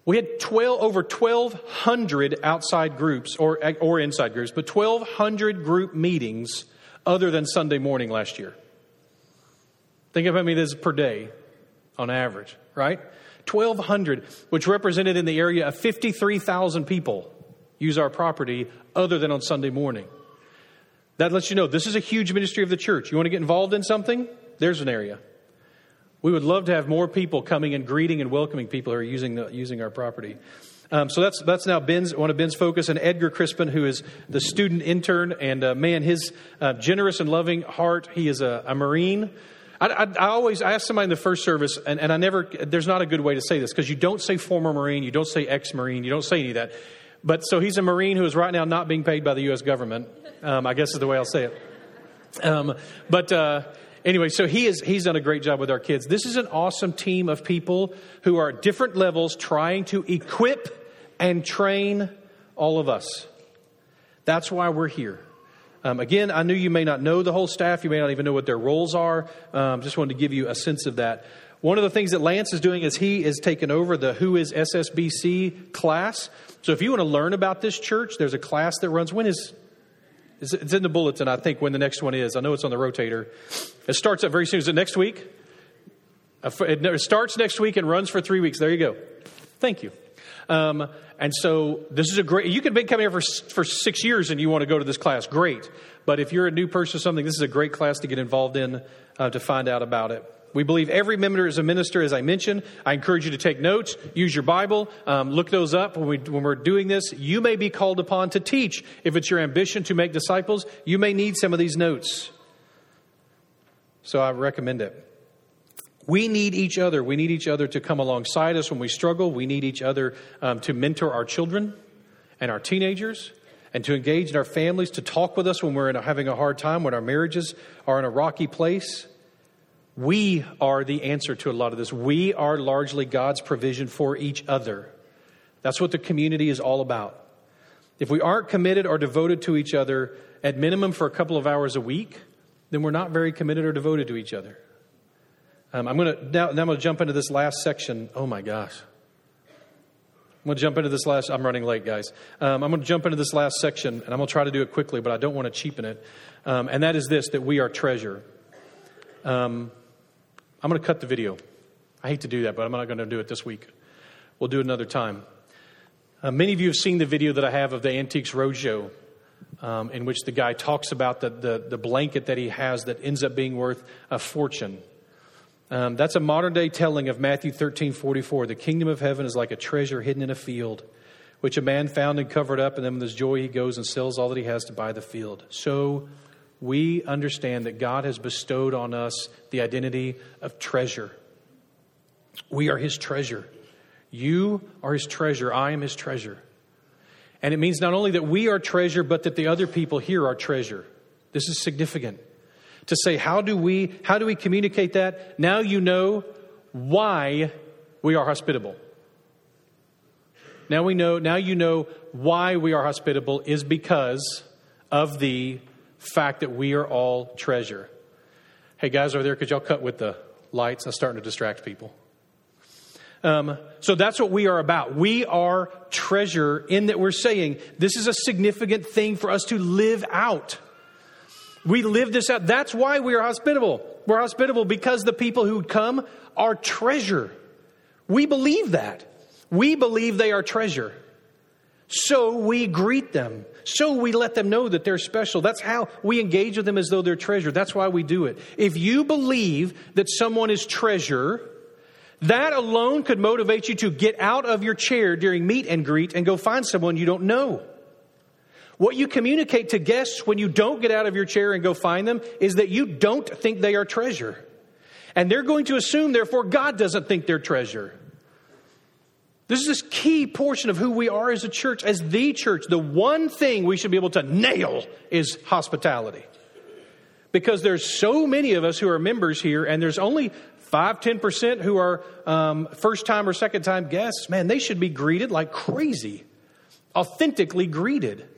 [SPEAKER 1] We had 12, over 1,200 outside groups or, or inside groups, but 1,200 group meetings other than Sunday morning last year. Think of how many this is per day on average, right? 1,200, which represented in the area of 53,000 people use our property other than on Sunday morning. That lets you know this is a huge ministry of the church. You want to get involved in something? There's an area. We would love to have more people coming and greeting and welcoming people who are using, the, using our property. Um, so that's that's now Ben's one of Ben's focus, and Edgar Crispin, who is the student intern, and uh, man, his uh, generous and loving heart. He is a, a Marine I, I, I, always I ask somebody in the first service, and, and I never, there's not a good way to say this because you don't say former Marine, you don't say ex Marine, you don't say any of that. But so he's a Marine who is right now not being paid by the U.S. government, um, I guess is the way I'll say it. Um, but uh, anyway, so he is, he's done a great job with our kids. This is an awesome team of people who are at different levels trying to equip and train all of us. That's why we're here. Um, again, I knew you may not know the whole staff. You may not even know what their roles are. Um, just wanted to give you a sense of that. One of the things that Lance is doing is he is taking over the Who is SSBC class. So if you want to learn about this church, there's a class that runs. When is it's in the bulletin, I think, when the next one is. I know it's on the rotator. It starts up very soon. Is it next week? It starts next week and runs for three weeks. There you go. Thank you. Um, and so this is a great, you could been coming here for, for six years and you want to go to this class. Great. But if you're a new person or something, this is a great class to get involved in uh, to find out about it. We believe every member is a minister, as I mentioned. I encourage you to take notes, use your Bible, um, look those up when, we, when we're doing this. You may be called upon to teach. If it's your ambition to make disciples, you may need some of these notes. So I recommend it. We need each other. We need each other to come alongside us when we struggle. We need each other um, to mentor our children. and our teenagers, and to engage in our families, to talk with us when we're a, having a hard time, when our marriages are in a rocky place. We are the answer to a lot of this. We are largely God's provision for each other. That's what the community is all about. If we aren't committed or devoted to each other at minimum for a couple of hours a week, then we're not very committed or devoted to each other. Um, I'm going to now, now I'm going to jump into this last section. Oh my gosh. I'm going to jump into this last. I'm running late, guys. Um, I'm going to jump into this last section, and I'm going to try to do it quickly, but I don't want to cheapen it. Um, and that is this: that we are treasure. Um, I'm going to cut the video. I hate to do that, but I'm not going to do it this week. We'll do it another time. Uh, many of you have seen the video that I have of the Antiques Roadshow, um, in which the guy talks about the, the, the, blanket that he has that ends up being worth a fortune. Um, that's a modern day telling of Matthew 13 44. The kingdom of heaven is like a treasure hidden in a field, which a man found and covered up, and then with his joy he goes and sells all that he has to buy the field. So we understand that God has bestowed on us the identity of treasure. We are his treasure. You are his treasure. I am his treasure. And it means not only that we are treasure, but that the other people here are treasure. This is significant. To say, how do we, how do we communicate that? Now you know why we are hospitable. Now we know, now you know why we are hospitable is because of the fact that we are all treasure. Hey guys over there, could y'all cut with the lights? I'm starting to distract people. Um, so that's what we are about. We are treasure in that we're saying this is a significant thing for us to live out. We live this out. That's why we are hospitable. We're hospitable because the people who come are treasure. We believe that. We believe they are treasure. So we greet them. So we let them know that they're special. That's how we engage with them as though they're treasure. That's why we do it. If you believe that someone is treasure, that alone could motivate you to get out of your chair during meet and greet and go find someone you don't know. What you communicate to guests when you don't get out of your chair and go find them is that you don't think they are treasure. And they're going to assume, therefore, God doesn't think they're treasure. This is this key portion of who we are as a church, as the church. The one thing we should be able to nail is hospitality. Because there's so many of us who are members here, and there's only 5 10% who are um, first time or second time guests, man, they should be greeted like crazy, authentically greeted.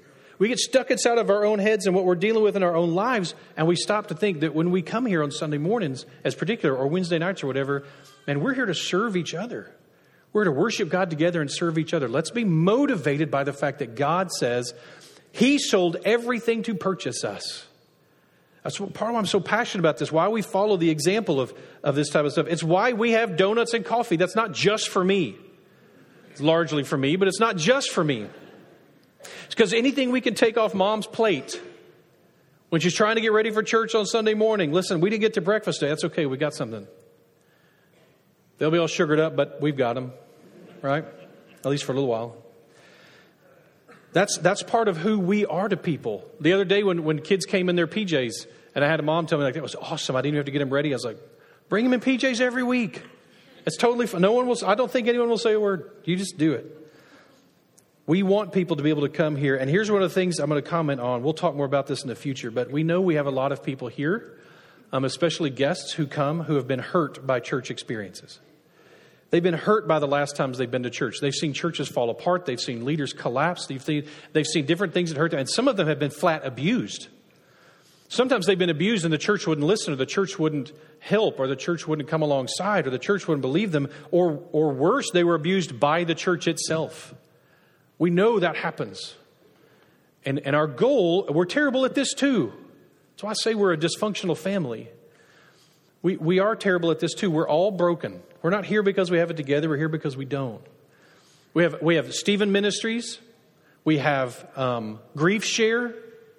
[SPEAKER 1] We get stuck inside of our own heads and what we're dealing with in our own lives, and we stop to think that when we come here on Sunday mornings, as particular, or Wednesday nights or whatever, man, we're here to serve each other. We're to worship God together and serve each other. Let's be motivated by the fact that God says He sold everything to purchase us. That's part of why I'm so passionate about this, why we follow the example of, of this type of stuff. It's why we have donuts and coffee. That's not just for me. It's largely for me, but it's not just for me. It's because anything we can take off mom's plate when she's trying to get ready for church on Sunday morning. Listen, we didn't get to breakfast today. That's okay. We got something. They'll be all sugared up, but we've got them, right? At least for a little while. That's, that's part of who we are to people. The other day when, when kids came in their PJs, and I had a mom tell me, like, that was awesome. I didn't even have to get them ready. I was like, bring them in PJs every week. It's totally. No one will, I don't think anyone will say a word. You just do it. We want people to be able to come here. And here's one of the things I'm going to comment on. We'll talk more about this in the future, but we know we have a lot of people here, um, especially guests who come who have been hurt by church experiences. They've been hurt by the last times they've been to church. They've seen churches fall apart. They've seen leaders collapse. They've seen, they've seen different things that hurt them. And some of them have been flat abused. Sometimes they've been abused and the church wouldn't listen or the church wouldn't help or the church wouldn't come alongside or the church wouldn't believe them. Or, or worse, they were abused by the church itself. We know that happens. And, and our goal, we're terrible at this too. So I say we're a dysfunctional family. We, we are terrible at this too. We're all broken. We're not here because we have it together, we're here because we don't. We have, we have Stephen Ministries, we have um, Grief Share,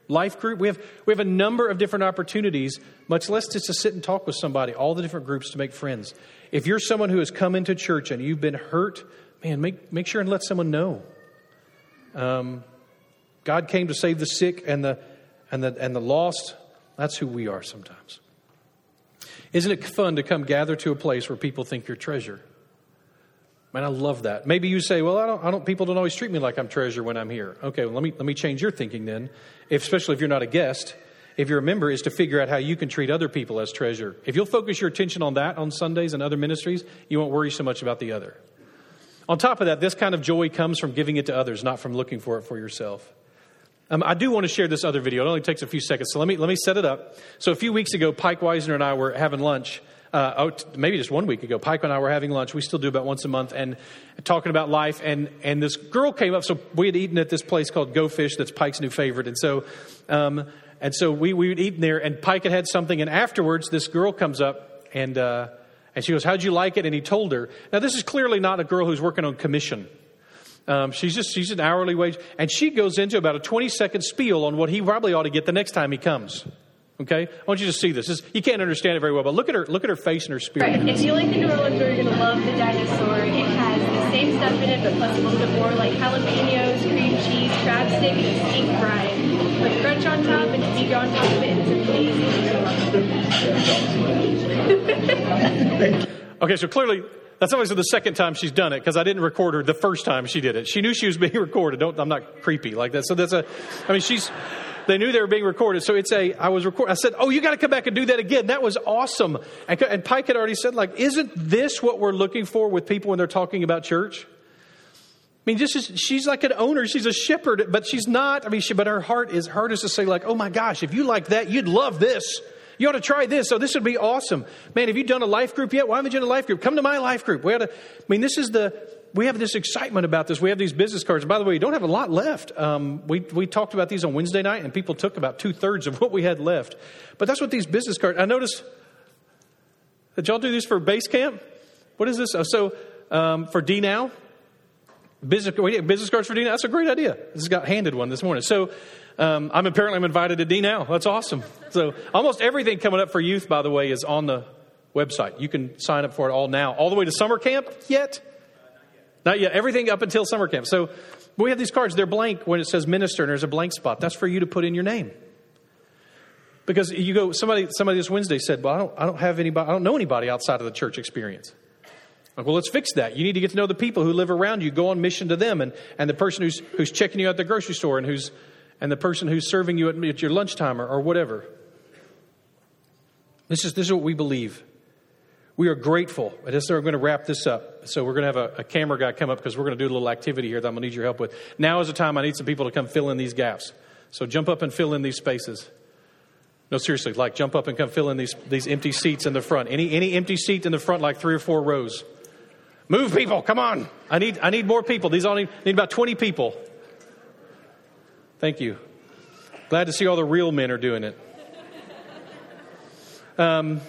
[SPEAKER 1] Life Group. We have, we have a number of different opportunities, much less just to sit and talk with somebody, all the different groups to make friends. If you're someone who has come into church and you've been hurt, man, make, make sure and let someone know. Um, God came to save the sick and the, and, the, and the lost. That's who we are sometimes. Isn't it fun to come gather to a place where people think you're treasure? Man, I love that. Maybe you say, well, I don't, I don't, people don't always treat me like I'm treasure when I'm here. Okay, well, let me, let me change your thinking then, if, especially if you're not a guest. If you're a member, is to figure out how you can treat other people as treasure. If you'll focus your attention on that on Sundays and other ministries, you won't worry so much about the other. On top of that, this kind of joy comes from giving it to others, not from looking for it for yourself. Um, I do want to share this other video. It only takes a few seconds, so let me, let me set it up. So, a few weeks ago, Pike Weisner and I were having lunch uh, oh, maybe just one week ago, Pike and I were having lunch. We still do about once a month, and talking about life. And and this girl came up. So we had eaten at this place called Go Fish. That's Pike's new favorite. And so, um, and so we we would eat there. And Pike had had something. And afterwards, this girl comes up and uh, and she goes, "How'd you like it?" And he told her. Now this is clearly not a girl who's working on commission. Um, she's just she's an hourly wage, and she goes into about a twenty second spiel on what he probably ought to get the next time he comes. Okay, I want you to see this. this. You can't understand it very well, but look at her. Look at her face and her spirit.
[SPEAKER 2] Right. If you like the New Orleans, you're going to love the dinosaur. It has the same stuff in it, but plus a little bit more, like jalapenos, cream cheese, crab stick, and steak fry. With crunch on top and meat on top of it,
[SPEAKER 1] it's amazing. okay, so clearly that's obviously the second time she's done it because I didn't record her the first time she did it. She knew she was being recorded. Don't, I'm not creepy like that. So that's a, I mean, she's, they knew they were being recorded. So it's a, I was recording. I said, Oh, you got to come back and do that again. That was awesome. And, and Pike had already said, like, isn't this what we're looking for with people when they're talking about church? I mean, just as, she's like an owner, she's a shepherd, but she's not. I mean, she, but her heart is heart is to say, like, oh my gosh, if you like that, you'd love this. You ought to try this. So this would be awesome. Man, have you done a life group yet? Why haven't you done a life group? Come to my life group. We ought to, I mean, this is the we have this excitement about this. We have these business cards. By the way, we don't have a lot left. Um, we, we talked about these on Wednesday night, and people took about two thirds of what we had left. But that's what these business cards. I noticed. Did y'all do these for base camp? What is this? Oh, so um, for D now, business business cards for D now. That's a great idea. This got handed one this morning. So um, I'm apparently I'm invited to D now. That's awesome. So almost everything coming up for youth, by the way, is on the website. You can sign up for it all now, all the way to summer camp yet. Not yet. Everything up until summer camp. So we have these cards. They're blank when it says minister and there's a blank spot. That's for you to put in your name. Because you go, somebody, somebody this Wednesday said, well, I don't, I don't have anybody, I don't know anybody outside of the church experience. Like, well, let's fix that. You need to get to know the people who live around you. Go on mission to them and, and the person who's, who's checking you at the grocery store and who's, and the person who's serving you at, at your lunchtime or, or whatever. This is, this is what we believe. We are grateful. I just we're going to wrap this up. So we're going to have a, a camera guy come up because we're going to do a little activity here that I'm going to need your help with. Now is the time I need some people to come fill in these gaps. So jump up and fill in these spaces. No, seriously, like jump up and come fill in these, these empty seats in the front. Any, any empty seat in the front, like three or four rows. Move people, come on. I need, I need more people. These only need about 20 people. Thank you. Glad to see all the real men are doing it. Um,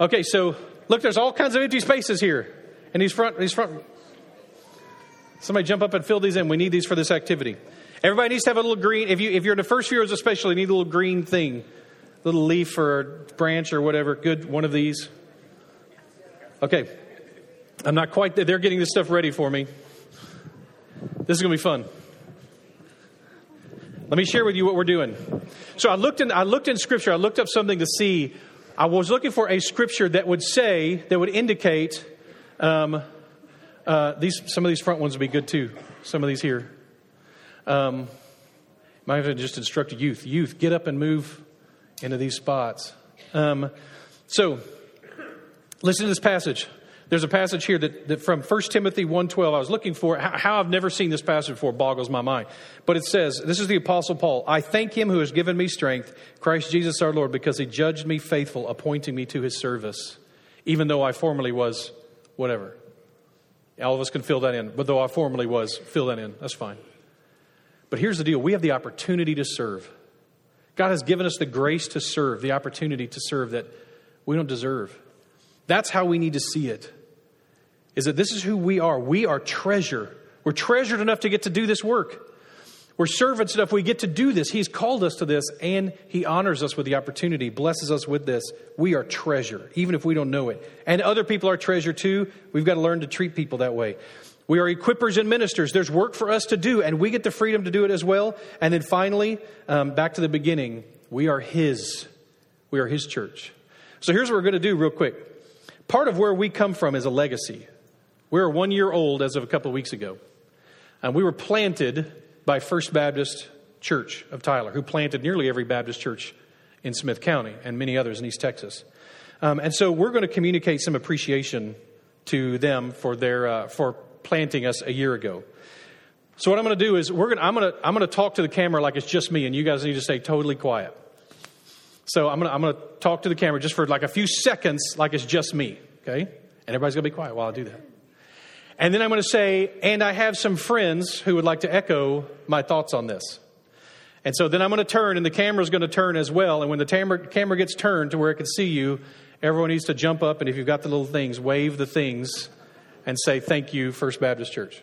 [SPEAKER 1] Okay, so look, there's all kinds of empty spaces here. And these front, these front. Somebody jump up and fill these in. We need these for this activity. Everybody needs to have a little green. If you if you're in the first years especially, need a little green thing, little leaf or branch or whatever. Good, one of these. Okay, I'm not quite. They're getting this stuff ready for me. This is going to be fun. Let me share with you what we're doing. So I looked in. I looked in Scripture. I looked up something to see I was looking for a scripture that would say, that would indicate, um, uh, these, some of these front ones would be good too. Some of these here. Um, might have just instructed youth. Youth, get up and move into these spots. Um, so, listen to this passage. There's a passage here that, that from 1 Timothy 1.12 I was looking for. How, how, I've never seen this passage before boggles my mind. But it says, this is the Apostle Paul. I thank him who has given me strength, Christ Jesus our Lord, because he judged me faithful, appointing me to his service, even though I formerly was whatever. All of us can fill that in. But though I formerly was, fill that in. That's fine. But here's the deal we have the opportunity to serve. God has given us the grace to serve, the opportunity to serve that we don't deserve. That's how we need to see it is that this is who we are. We are treasure. We're treasured enough to get to do this work. We're servants enough. We get to do this. He's called us to this, and He honors us with the opportunity, blesses us with this. We are treasure, even if we don't know it. And other people are treasure too. We've got to learn to treat people that way. We are equippers and ministers. There's work for us to do, and we get the freedom to do it as well. And then finally, um, back to the beginning, we are His. We are His church. So here's what we're going to do real quick. Part of where we come from is a legacy. We're one year old as of a couple of weeks ago. And we were planted by First Baptist Church of Tyler, who planted nearly every Baptist church in Smith County and many others in East Texas. Um, and so we're going to communicate some appreciation to them for their uh, for planting us a year ago. So what I'm going to do is we're going to, I'm going to I'm going to talk to the camera like it's just me, and you guys need to stay totally quiet. So I'm going to I'm going to talk to the camera just for like a few seconds, like it's just me. Okay, and everybody's going to be quiet while I do that. And then I'm going to say, and I have some friends who would like to echo my thoughts on this. And so then I'm going to turn, and the camera's going to turn as well. And when the camera, camera gets turned to where it can see you, everyone needs to jump up, and if you've got the little things, wave the things and say, Thank you, First Baptist Church.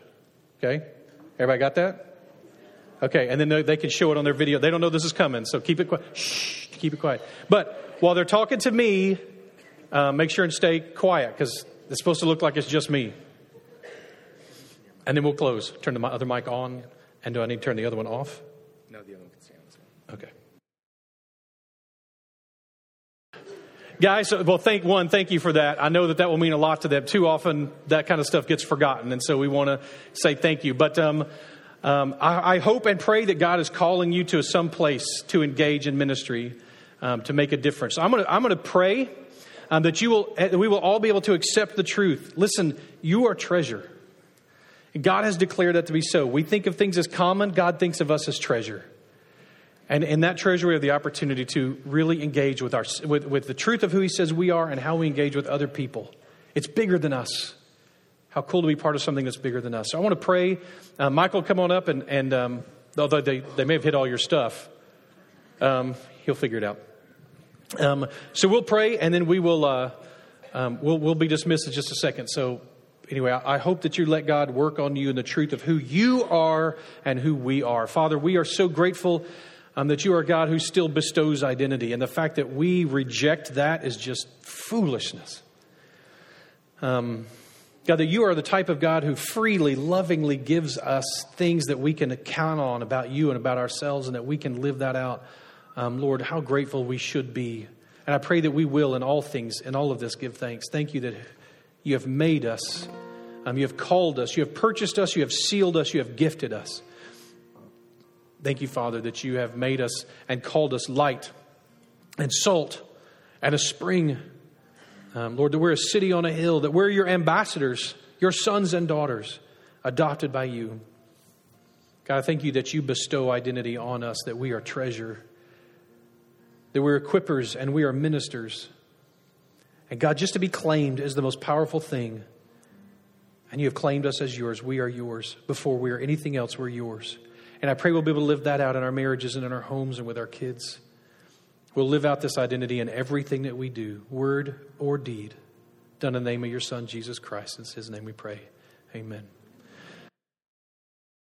[SPEAKER 1] Okay? Everybody got that? Okay, and then they can show it on their video. They don't know this is coming, so keep it quiet. Shh, keep it quiet. But while they're talking to me, uh, make sure and stay quiet because it's supposed to look like it's just me. And then we'll close. Turn the other mic on. And do I need to turn the other one off?
[SPEAKER 3] No, the other one can stay on.
[SPEAKER 1] Okay. Guys, well, thank one, thank you for that. I know that that will mean a lot to them. Too often, that kind of stuff gets forgotten, and so we want to say thank you. But um, um, I, I, hope and pray that God is calling you to some place to engage in ministry um, to make a difference. So I'm going to I'm going to pray um, that you will we will all be able to accept the truth. Listen, you are treasure. God has declared that to be so. We think of things as common, God thinks of us as treasure. And in that treasure, we have the opportunity to really engage with, our, with, with the truth of who He says we are and how we engage with other people. It's bigger than us. How cool to be part of something that's bigger than us. So I want to pray. Uh, Michael, come on up, and, and um, although they, they may have hit all your stuff, um, he'll figure it out. Um, so we'll pray, and then we will uh, um, we'll, we'll be dismissed in just a second. So anyway, I hope that you let God work on you in the truth of who you are and who we are. Father, we are so grateful um, that you are God who still bestows identity. And the fact that we reject that is just foolishness. Um, God, that you are the type of God who freely, lovingly gives us things that we can count on about you and about ourselves and that we can live that out. Um, Lord, how grateful we should be. And I pray that we will, in all things, in all of this, give thanks. Thank you that you have made us. Um, you have called us. You have purchased us. You have sealed us. You have gifted us. Thank you, Father, that you have made us and called us light and salt and a spring. Um, Lord, that we're a city on a hill, that we're your ambassadors, your sons and daughters, adopted by you. God, I thank you that you bestow identity on us, that we are treasure, that we're equippers and we are ministers. And God, just to be claimed is the most powerful thing. And you have claimed us as yours. We are yours. Before we are anything else, we're yours. And I pray we'll be able to live that out in our marriages and in our homes and with our kids. We'll live out this identity in everything that we do, word or deed, done in the name of your Son, Jesus Christ. In his name we pray. Amen.